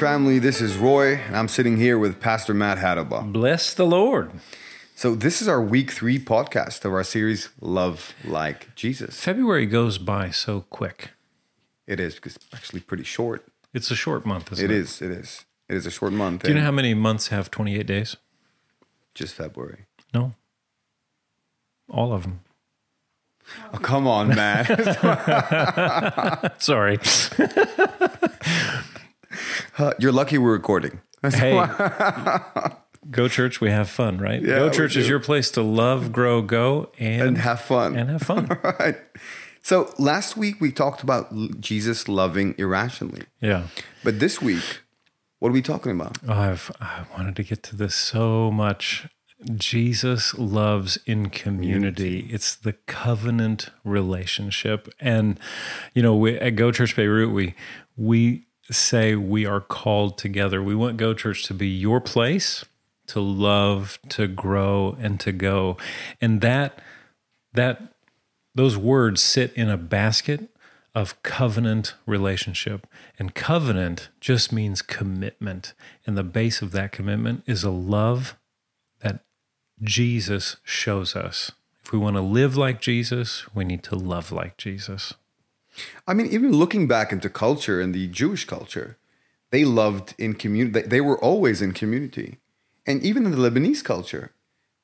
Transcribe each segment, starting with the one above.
family. This is Roy, and I'm sitting here with Pastor Matt Hadaba. Bless the Lord. So, this is our week three podcast of our series, Love Like Jesus. February goes by so quick. It is because it's actually pretty short. It's a short month, isn't It it? is. It is. It is a short month. Do you know how many months have 28 days? just February. No. All of them. Oh, come on, Matt. Sorry. You're lucky we're recording. Hey, go church, we have fun, right? Yeah, go church is your place to love, grow, go, and, and have fun. and have fun. All right. So, last week we talked about Jesus loving irrationally. Yeah. But this week, what are we talking about? Oh, I've I wanted to get to this so much. Jesus loves in community. It's the covenant relationship, and you know, we, at Go Church Beirut, we we say we are called together. We want Go Church to be your place to love, to grow, and to go, and that that those words sit in a basket of covenant relationship. And covenant just means commitment. And the base of that commitment is a love that Jesus shows us. If we want to live like Jesus, we need to love like Jesus. I mean, even looking back into culture and the Jewish culture, they loved in community. They were always in community, and even in the Lebanese culture,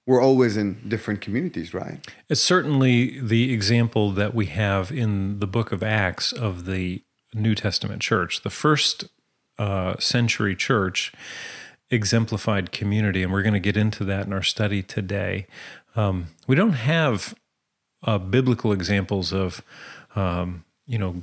we're always in different communities, right? It's certainly the example that we have in the book of Acts of the New Testament church. The first uh, century church exemplified community, and we're going to get into that in our study today. Um, we don't have uh, biblical examples of, um, you know,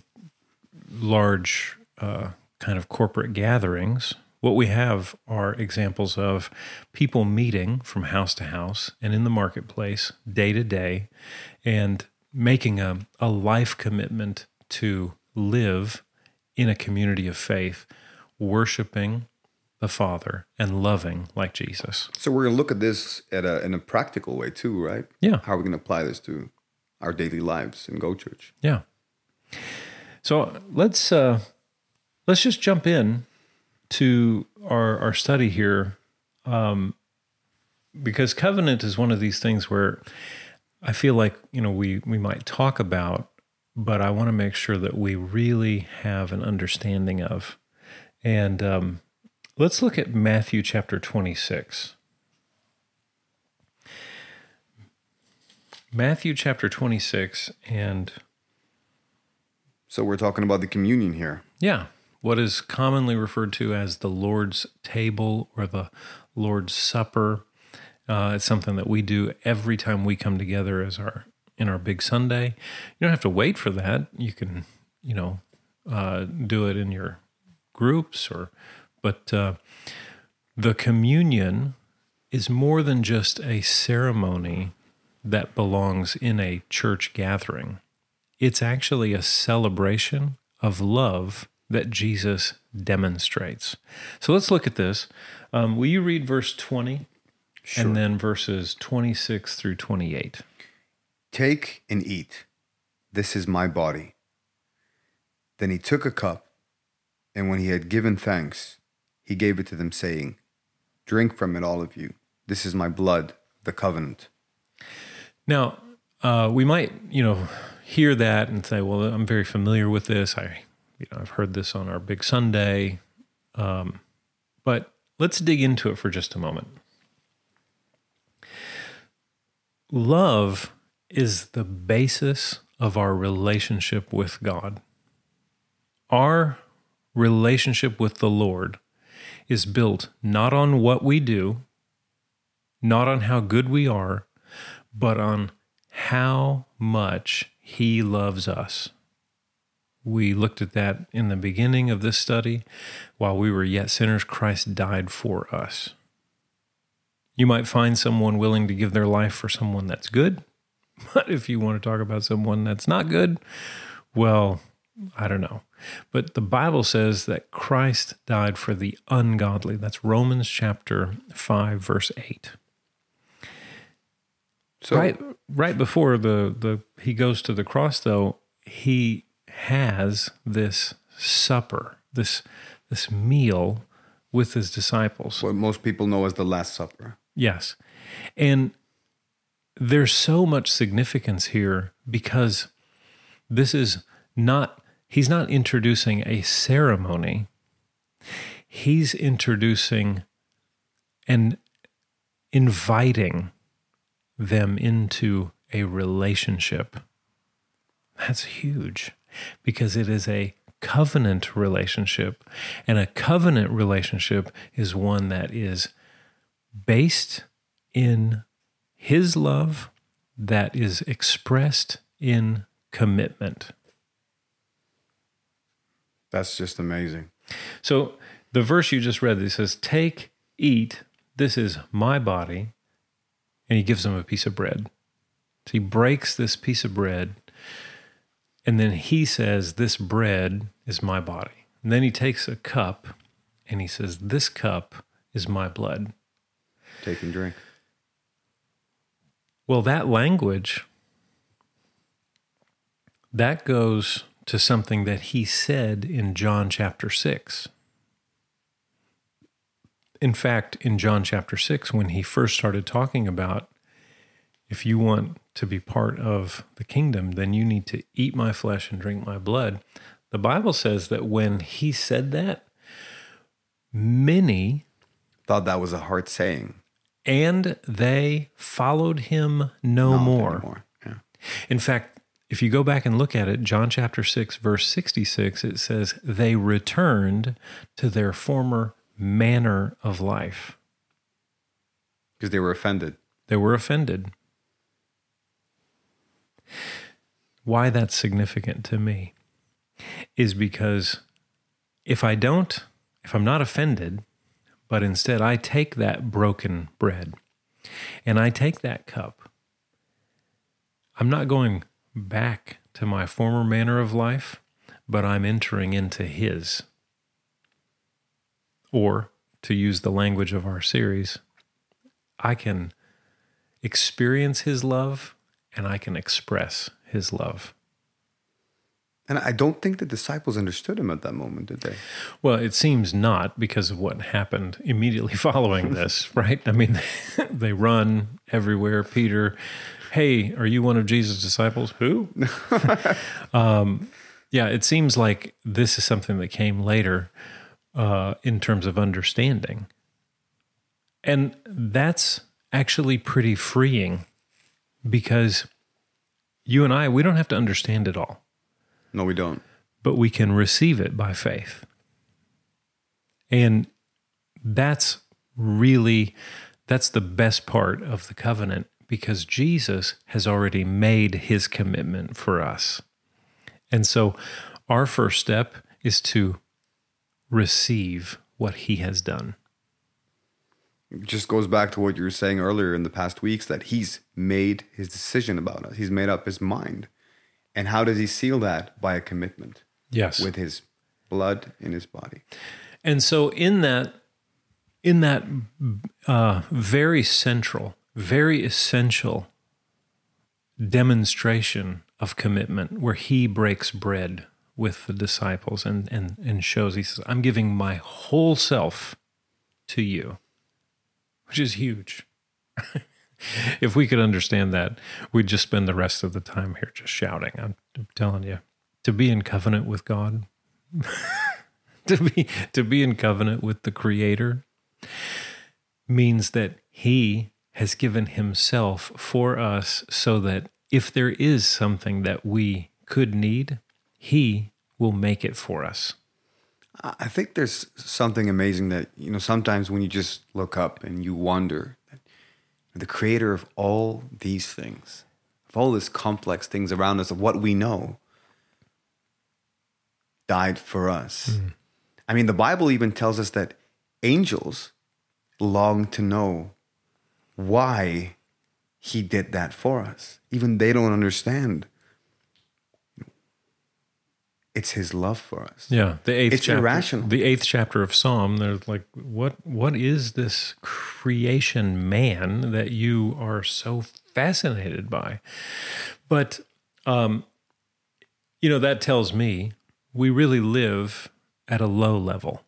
large uh, kind of corporate gatherings. What we have are examples of people meeting from house to house and in the marketplace day to day and making a, a life commitment to live in a community of faith, worshiping the Father and loving like Jesus. So we're going to look at this at a, in a practical way too, right? Yeah. How are we going to apply this to our daily lives in Go Church? Yeah. So let's uh, let's just jump in to our our study here, um, because covenant is one of these things where I feel like you know we we might talk about, but I want to make sure that we really have an understanding of, and um, let's look at Matthew chapter twenty six. Matthew chapter 26 and So we're talking about the communion here. Yeah, what is commonly referred to as the Lord's table or the Lord's supper. Uh, it's something that we do every time we come together as our in our big Sunday. You don't have to wait for that. You can, you know, uh, do it in your groups or, but uh, the communion is more than just a ceremony that belongs in a church gathering it's actually a celebration of love that Jesus demonstrates. So let's look at this. Um, will you read verse 20 and then verses 26 through 28? Take and eat. This is my body. Then he took a cup, and when he had given thanks, he gave it to them, saying, Drink from it, all of you. This is my blood, the covenant. Now, uh, we might, you know, hear that and say, "Well, I'm very familiar with this. I, you know, I've heard this on our big Sunday." Um, but let's dig into it for just a moment. Love is the basis of our relationship with God. Our relationship with the Lord is built not on what we do, not on how good we are, but on how much He loves us. We looked at that in the beginning of this study. While we were yet sinners, Christ died for us. You might find someone willing to give their life for someone that's good, but if you want to talk about someone that's not good, well, I don't know. But the Bible says that Christ died for the ungodly. That's Romans chapter 5 verse 8. So, right right before the the he goes to the cross though, he has this supper, this this meal with his disciples. What most people know as the Last Supper. Yes. And there's so much significance here because this is not, he's not introducing a ceremony, he's introducing and inviting them into a relationship. That's huge because it is a covenant relationship. And a covenant relationship is one that is based in his love, that is expressed in commitment. That's just amazing. So the verse you just read, it says, Take, eat, this is my body. And he gives them a piece of bread. So he breaks this piece of bread. And then he says, This bread is my body. And then he takes a cup and he says, This cup is my blood. Take and drink. Well, that language, that goes to something that he said in John chapter 6. In fact, in John chapter 6, when he first started talking about if you want to be part of the kingdom, then you need to eat my flesh and drink my blood. The Bible says that when he said that, many Thought that was a hard saying. and they followed him no more. Yeah. In fact, if you go back and look at it, John chapter 6, verse 66, it says, They returned to their former manner of life. Because they were offended. They were offended. Why that's significant to me is because if I don't, if I'm not offended, but instead I take that broken bread and I take that cup, I'm not going back to my former manner of life, but I'm entering into His. Or, to use the language of our series, I can experience His love and I can express His love. And I don't think the disciples understood him at that moment, did they? Well, it seems not because of what happened immediately following this, right? I mean, they run everywhere. Peter, hey, are you one of Jesus' disciples? Who? um, yeah, it seems like this is something that came later uh, in terms of understanding. And that's actually pretty freeing because you and I, we don't have to understand it all No, we don't. but we can receive it by faith. And that's really that's the best part of the covenant because Jesus has already made his commitment for us. And so our first step is to receive what he has done. It just goes back to what you were saying earlier in the past weeks that he's made his decision about us. He's made up his mind. And how does he seal that? By a commitment Yes. with his blood in his body. And so in that in that uh, very central, very essential demonstration of commitment where he breaks bread with the disciples and, and, and shows, he says, I'm giving my whole self to you, which is huge. if we could understand that, we'd just spend the rest of the time here just shouting. I'm, I'm telling you, to be in covenant with God, to be to be in covenant with the Creator, means that He has given Himself for us, so that if there is something that we could need, He will make it for us. I think there's something amazing that, you know, sometimes when you just look up and you wonder the creator of all these things, of all these complex things around us, of what we know, died for us. Hmm. I mean, the Bible even tells us that angels long to know why he did that for us. Even they don't understand. It's his love for us. Yeah, the eighth It's chapter, irrational. The eighth chapter of Psalm. There's like, what what is this creation man that you are so fascinated by? But, um, you know, that tells me we really live at a low level.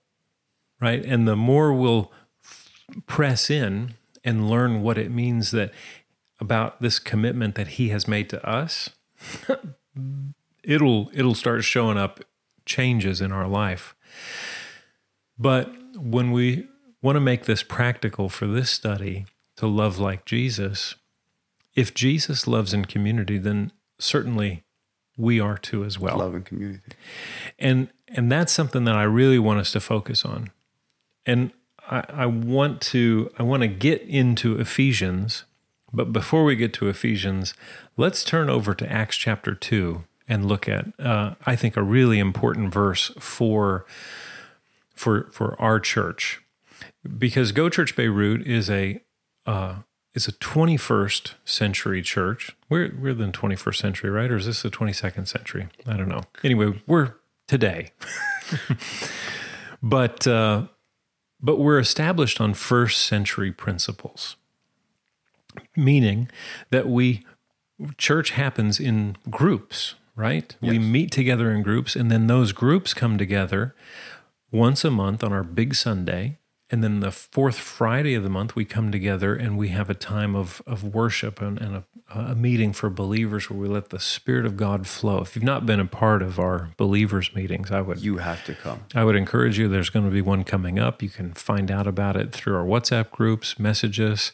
right? And the more we'll press in and learn what it means that about this commitment that he has made to us, it'll it'll start showing up changes in our life. But when we want to make this practical for this study to love like Jesus, if Jesus loves in community, then certainly we are too as well. Love and community. And and that's something that I really want us to focus on. And I, I want to I want to get into Ephesians, but before we get to Ephesians, let's turn over to Acts chapter two and look at uh, I think a really important verse for for for our church because Go Church Beirut is a uh, is a 21st century church. We're we're the 21st century, right? Or is this the 22nd century? I don't know. Anyway, we're today, but uh, but we're established on first century principles, meaning that we church happens in groups, right? We meet together in groups, and then those groups come together once a month on our big Sunday. And then the fourth Friday of the month, we come together and we have a time of, of worship and, and a, a meeting for believers where we let the Spirit of God flow. If you've not been a part of our believers' meetings, I would You have to come. I would encourage you. There's going to be one coming up. You can find out about it through our WhatsApp groups, messages.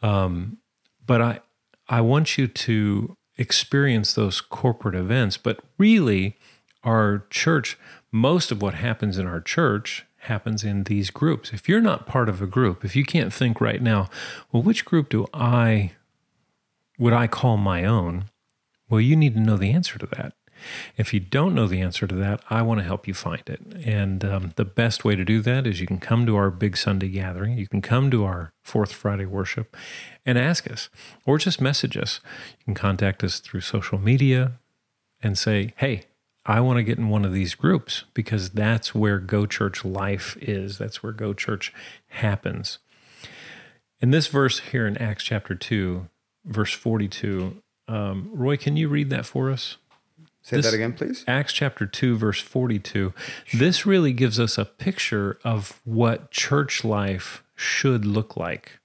Um, but I, I want you to experience those corporate events. But really, our church, most of what happens in our church happens in these groups. If you're not part of a group, if you can't think right now, well, which group do I would I call my own? Well, you need to know the answer to that. If you don't know the answer to that, I want to help you find it. And um, the best way to do that is you can come to our big Sunday gathering, you can come to our fourth Friday worship and ask us, or just message us. You can contact us through social media and say, hey, I want to get in one of these groups because that's where Go Church life is. That's where Go Church happens. In this verse here in Acts chapter 2, verse 42, um, Roy, can you read that for us? Say This- that again, please. Acts chapter 2, verse 42. This really gives us a picture of what church life should look like.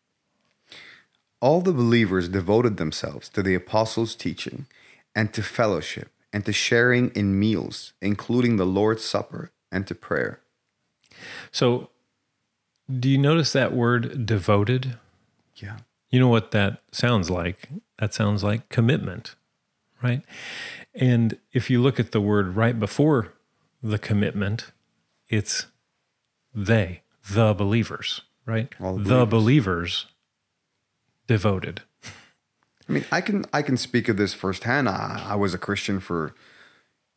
All the believers devoted themselves to the apostles' teaching and to fellowship and to sharing in meals, including the Lord's Supper and to prayer. So, do you notice that word devoted? Yeah. You know what that sounds like? That sounds like commitment, right? And if you look at the word right before the commitment, it's they, the believers, right? The the believers devoted. I mean, I can I can speak of this firsthand. I, I was a Christian for,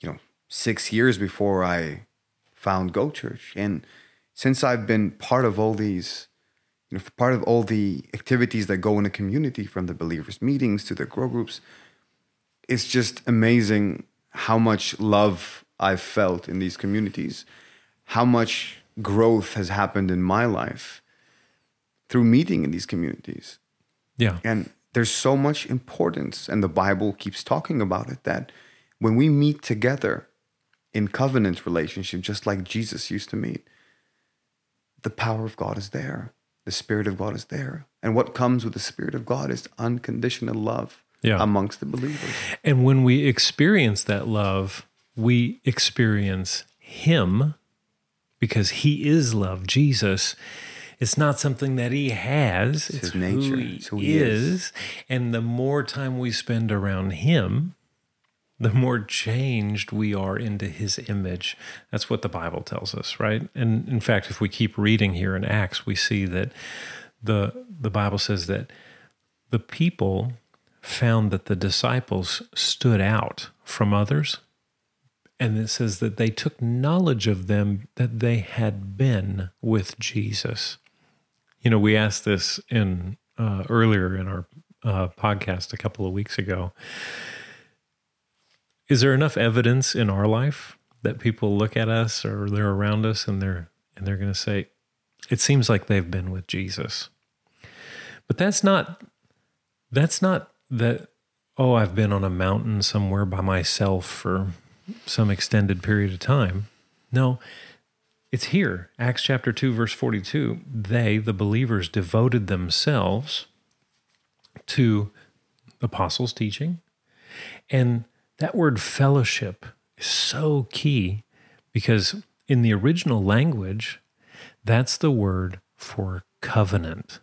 you know, six years before I found Go Church, and since I've been part of all these, you know, part of all the activities that go in the community, from the believers' meetings to the grow groups, it's just amazing how much love I've felt in these communities, how much growth has happened in my life through meeting in these communities. Yeah. And there's so much importance, and the Bible keeps talking about it that when we meet together in covenant relationship, just like Jesus used to meet, the power of God is there. The Spirit of God is there. And what comes with the Spirit of God is unconditional love Yeah. amongst the believers. And when we experience that love, we experience Him because He is love. Jesus, it's not something that He has, it's, his nature. who He, It's who he is. is. And the more time we spend around Him, the more changed we are into His image. That's what the Bible tells us, right? And in fact, if we keep reading here in Acts, we see that the the Bible says that the people found that the disciples stood out from others. And it says that they took knowledge of them that they had been with Jesus. You know, we asked this in uh, earlier in our uh, podcast a couple of weeks ago. Is there enough evidence in our life that people look at us or they're around us and they're and they're going to say, "It seems like they've been with Jesus." But that's not that's not that oh i've been on a mountain somewhere by myself for some extended period of time no it's here. Acts chapter 2, verse 42. They, the believers, devoted themselves to apostles' teaching. And that word fellowship is so key because in the original language, that's the word for covenant.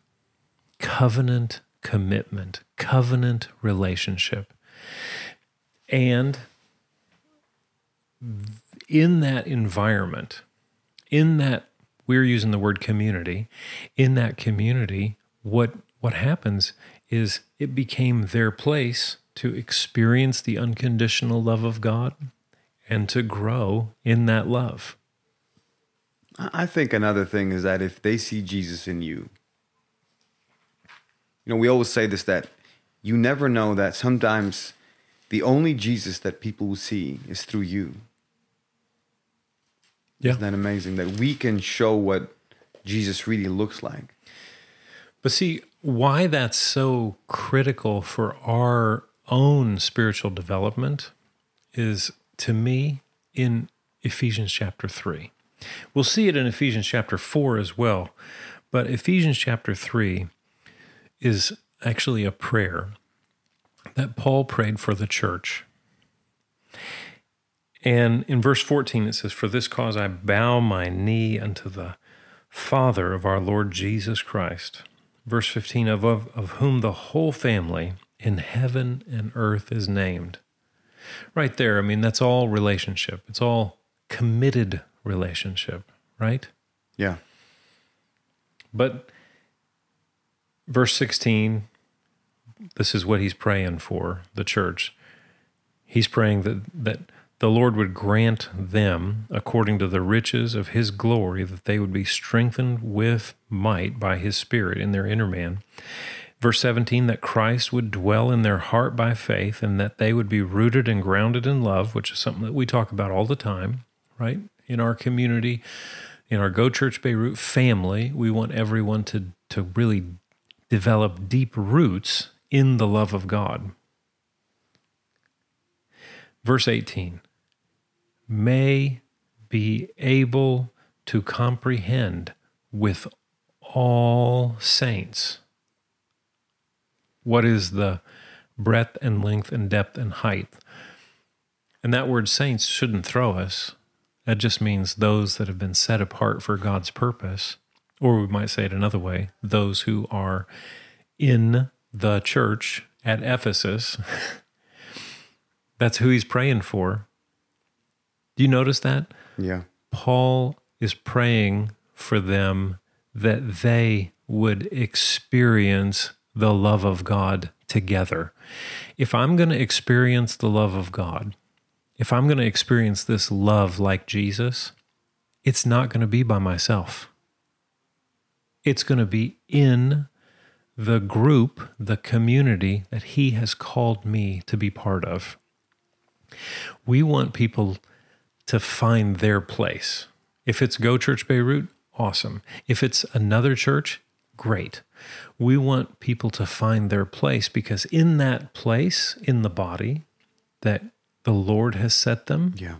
Covenant commitment, covenant relationship. And in that environment, in that we're using the word community, in that community, what what happens is it became their place to experience the unconditional love of God and to grow in that love. I think another thing is that if they see Jesus in you, you know, we always say this that you never know that sometimes the only Jesus that people will see is through you. Yeah. Isn't that amazing that we can show what Jesus really looks like? But see, why that's so critical for our own spiritual development is to me in Ephesians chapter 3. We'll see it in Ephesians chapter 4 as well, but Ephesians chapter 3 is actually a prayer that Paul prayed for the church. And in verse 14, it says, For this cause I bow my knee unto the Father of our Lord Jesus Christ. Verse 15, of, of, of whom the whole family in heaven and earth is named. Right there, I mean, that's all relationship. It's all committed relationship, right? Yeah. But verse 16, this is what he's praying for the church. He's praying that, that the Lord would grant them, according to the riches of his glory, that they would be strengthened with might by his Spirit in their inner man. Verse 17, that Christ would dwell in their heart by faith and that they would be rooted and grounded in love, which is something that we talk about all the time, right? In our community, in our Go Church Beirut family, we want everyone to, to really develop deep roots in the love of God. Verse 18 may be able to comprehend with all saints what is the breadth and length and depth and height. And that word saints shouldn't throw us. That just means those that have been set apart for God's purpose. Or we might say it another way those who are in the church at Ephesus. That's who he's praying for. Do you notice that? Yeah. Paul is praying for them that they would experience the love of God together. If I'm going to experience the love of God, if I'm going to experience this love like Jesus, it's not going to be by myself. It's going to be in the group, the community that He has called me to be part of. We want people to find their place. If it's Go Church Beirut, awesome. If it's another church, great. We want people to find their place because in that place, in the body that the Lord has set them, Yeah.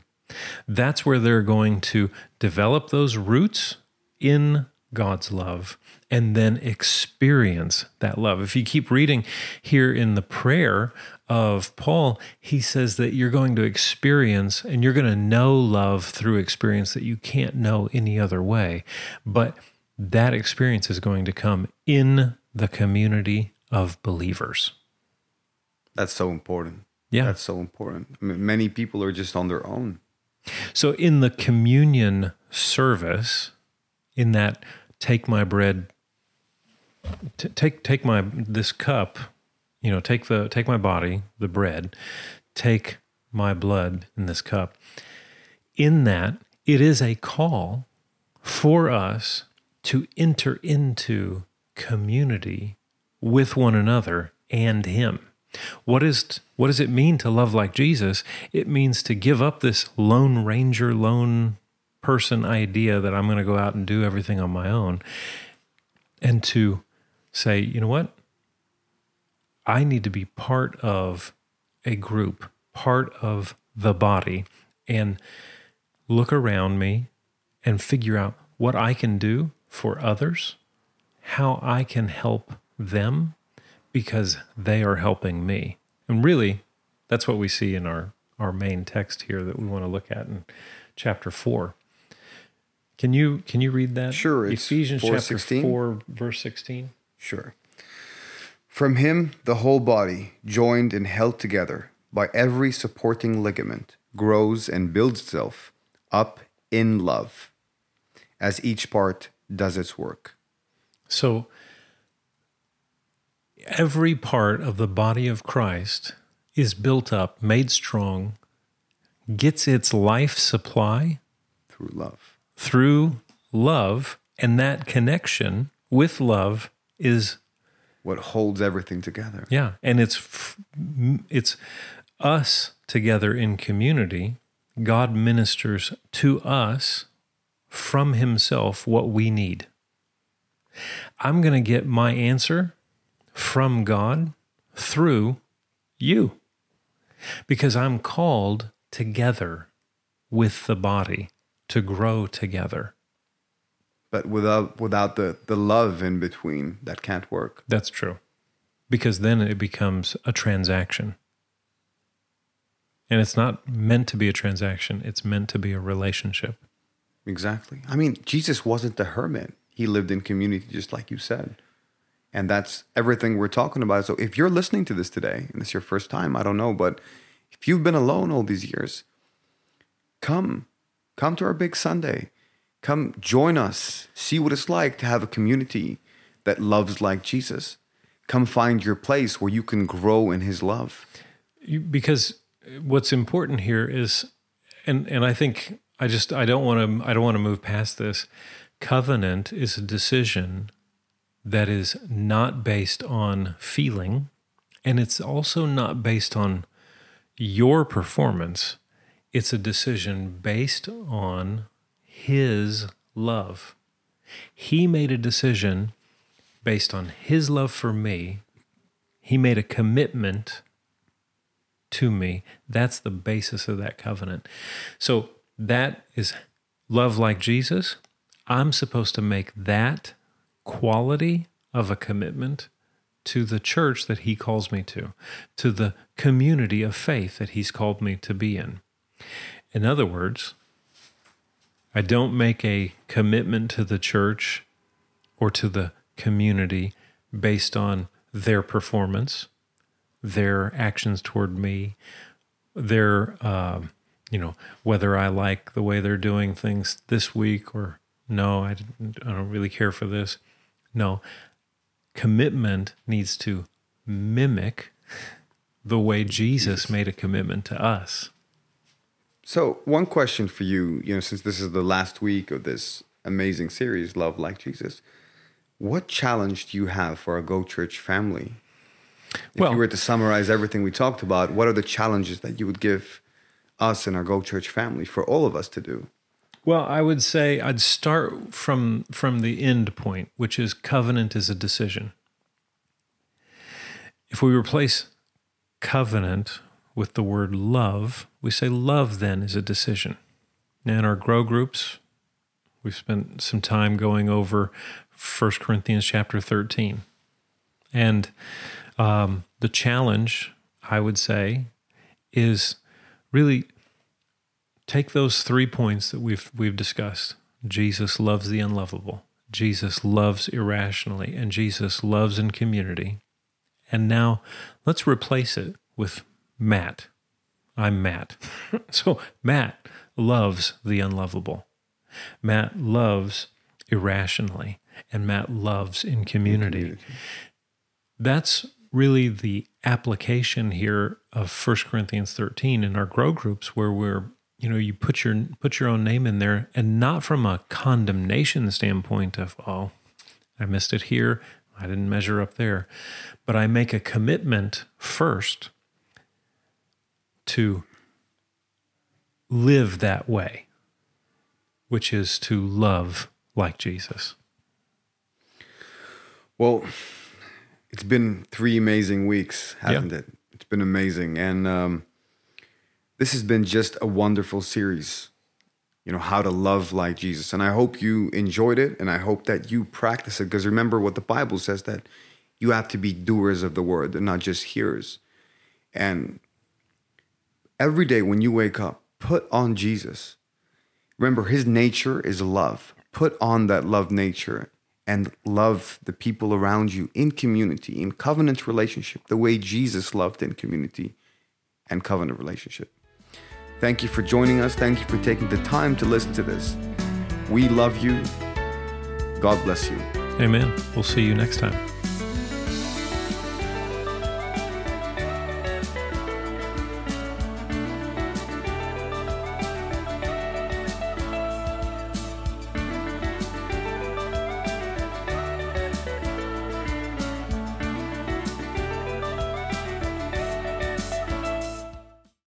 that's where they're going to develop those roots in God's love and then experience that love. If you keep reading here in the prayer of Paul, he says that you're going to experience and you're going to know love through experience that you can't know any other way. But that experience is going to come in the community of believers. That's so important. Yeah. That's so important. I mean, many people are just on their own. So in the communion service, in that take my bread, t- take take my this cup, you know, take the take my body, the bread, take my blood in this cup. In that, it is a call for us to enter into community with one another and Him. What is what does it mean to love like Jesus? It means to give up this lone ranger, lone person idea that I'm going to go out and do everything on my own, and to say, you know what? I need to be part of a group, part of the body, and look around me and figure out what I can do for others, how I can help them because they are helping me. And really, that's what we see in our, our main text here that we want to look at in chapter 4. Can you can you read that? Sure, it's Ephesians chapter 4:16. 4 verse 16. Sure. From him, the whole body, joined and held together by every supporting ligament, grows and builds itself up in love as each part does its work. So every part of the body of Christ is built up, made strong, gets its life supply Through love. Through love, and that connection with love is What holds everything together. yeah, and it's it's us together in community. God ministers to us from himself what we need. I'm going to get my answer from God through you because I'm called together with the body to grow together. But without without the, the love in between, that can't work. That's true. Because then it becomes a transaction. And it's not meant to be a transaction, it's meant to be a relationship. Exactly. I mean, Jesus wasn't a hermit. He lived in community just like you said. And that's everything we're talking about. So if you're listening to this today, and it's your first time, I don't know, but if you've been alone all these years, come. Come to our big Sunday. Come join us. See what it's like to have a community that loves like Jesus. Come find your place where you can grow in his love. Because what's important here is and and I think I just I don't want to I don't want to move past this. Covenant is a decision that is not based on feeling and it's also not based on your performance. It's a decision based on his love. He made a decision based on his love for me. He made a commitment to me. That's the basis of that covenant. So that is love like Jesus. I'm supposed to make that quality of a commitment to the church that he calls me to, to the community of faith that he's called me to be in. In other words, I don't make a commitment to the church or to the community based on their performance, their actions toward me, their, uh, you know, whether I like the way they're doing things this week or no, I, I don't really care for this. No, commitment needs to mimic the way Jesus made a commitment to us. So, one question for you, you know, since this is the last week of this amazing series, Love Like Jesus, what challenge do you have for our Go Church family? If Well- you were to summarize everything we talked about, what are the challenges that you would give us and our Go Church family for all of us to do? Well, I would say I'd start from from the end point, which is covenant is a decision. If we replace covenant with the word love, we say love then is a decision. Now in our grow groups, we've spent some time going over 1 Corinthians chapter 13. And um, the challenge, I would say, is really take those three points that we've we've discussed. Jesus loves the unlovable. Jesus loves irrationally and Jesus loves in community. And now let's replace it with Matt. I'm Matt. so Matt loves the unlovable. Matt loves irrationally and Matt loves in community. That's really the application here of 1 Corinthians 13 in our grow groups where we're you know you put your put your own name in there and not from a condemnation standpoint of oh I missed it here I didn't measure up there but I make a commitment first to live that way which is to love like Jesus Well, it's been three amazing weeks, hasn't it? It's been amazing. And um, this has been just a wonderful series. you know, how to love like Jesus. And I hope you enjoyed it and I hope that you practice it because remember what the Bible says that you have to be doers of the word and not just hearers. And every day when you wake up, put on Jesus. Remember, his nature is love. Put on that love nature and love the people around you in community, in covenant relationship, the way Jesus loved in community and covenant relationship. Thank you for joining us. Thank you for taking the time to listen to this. We love you. God bless you. Amen. We'll see you next time.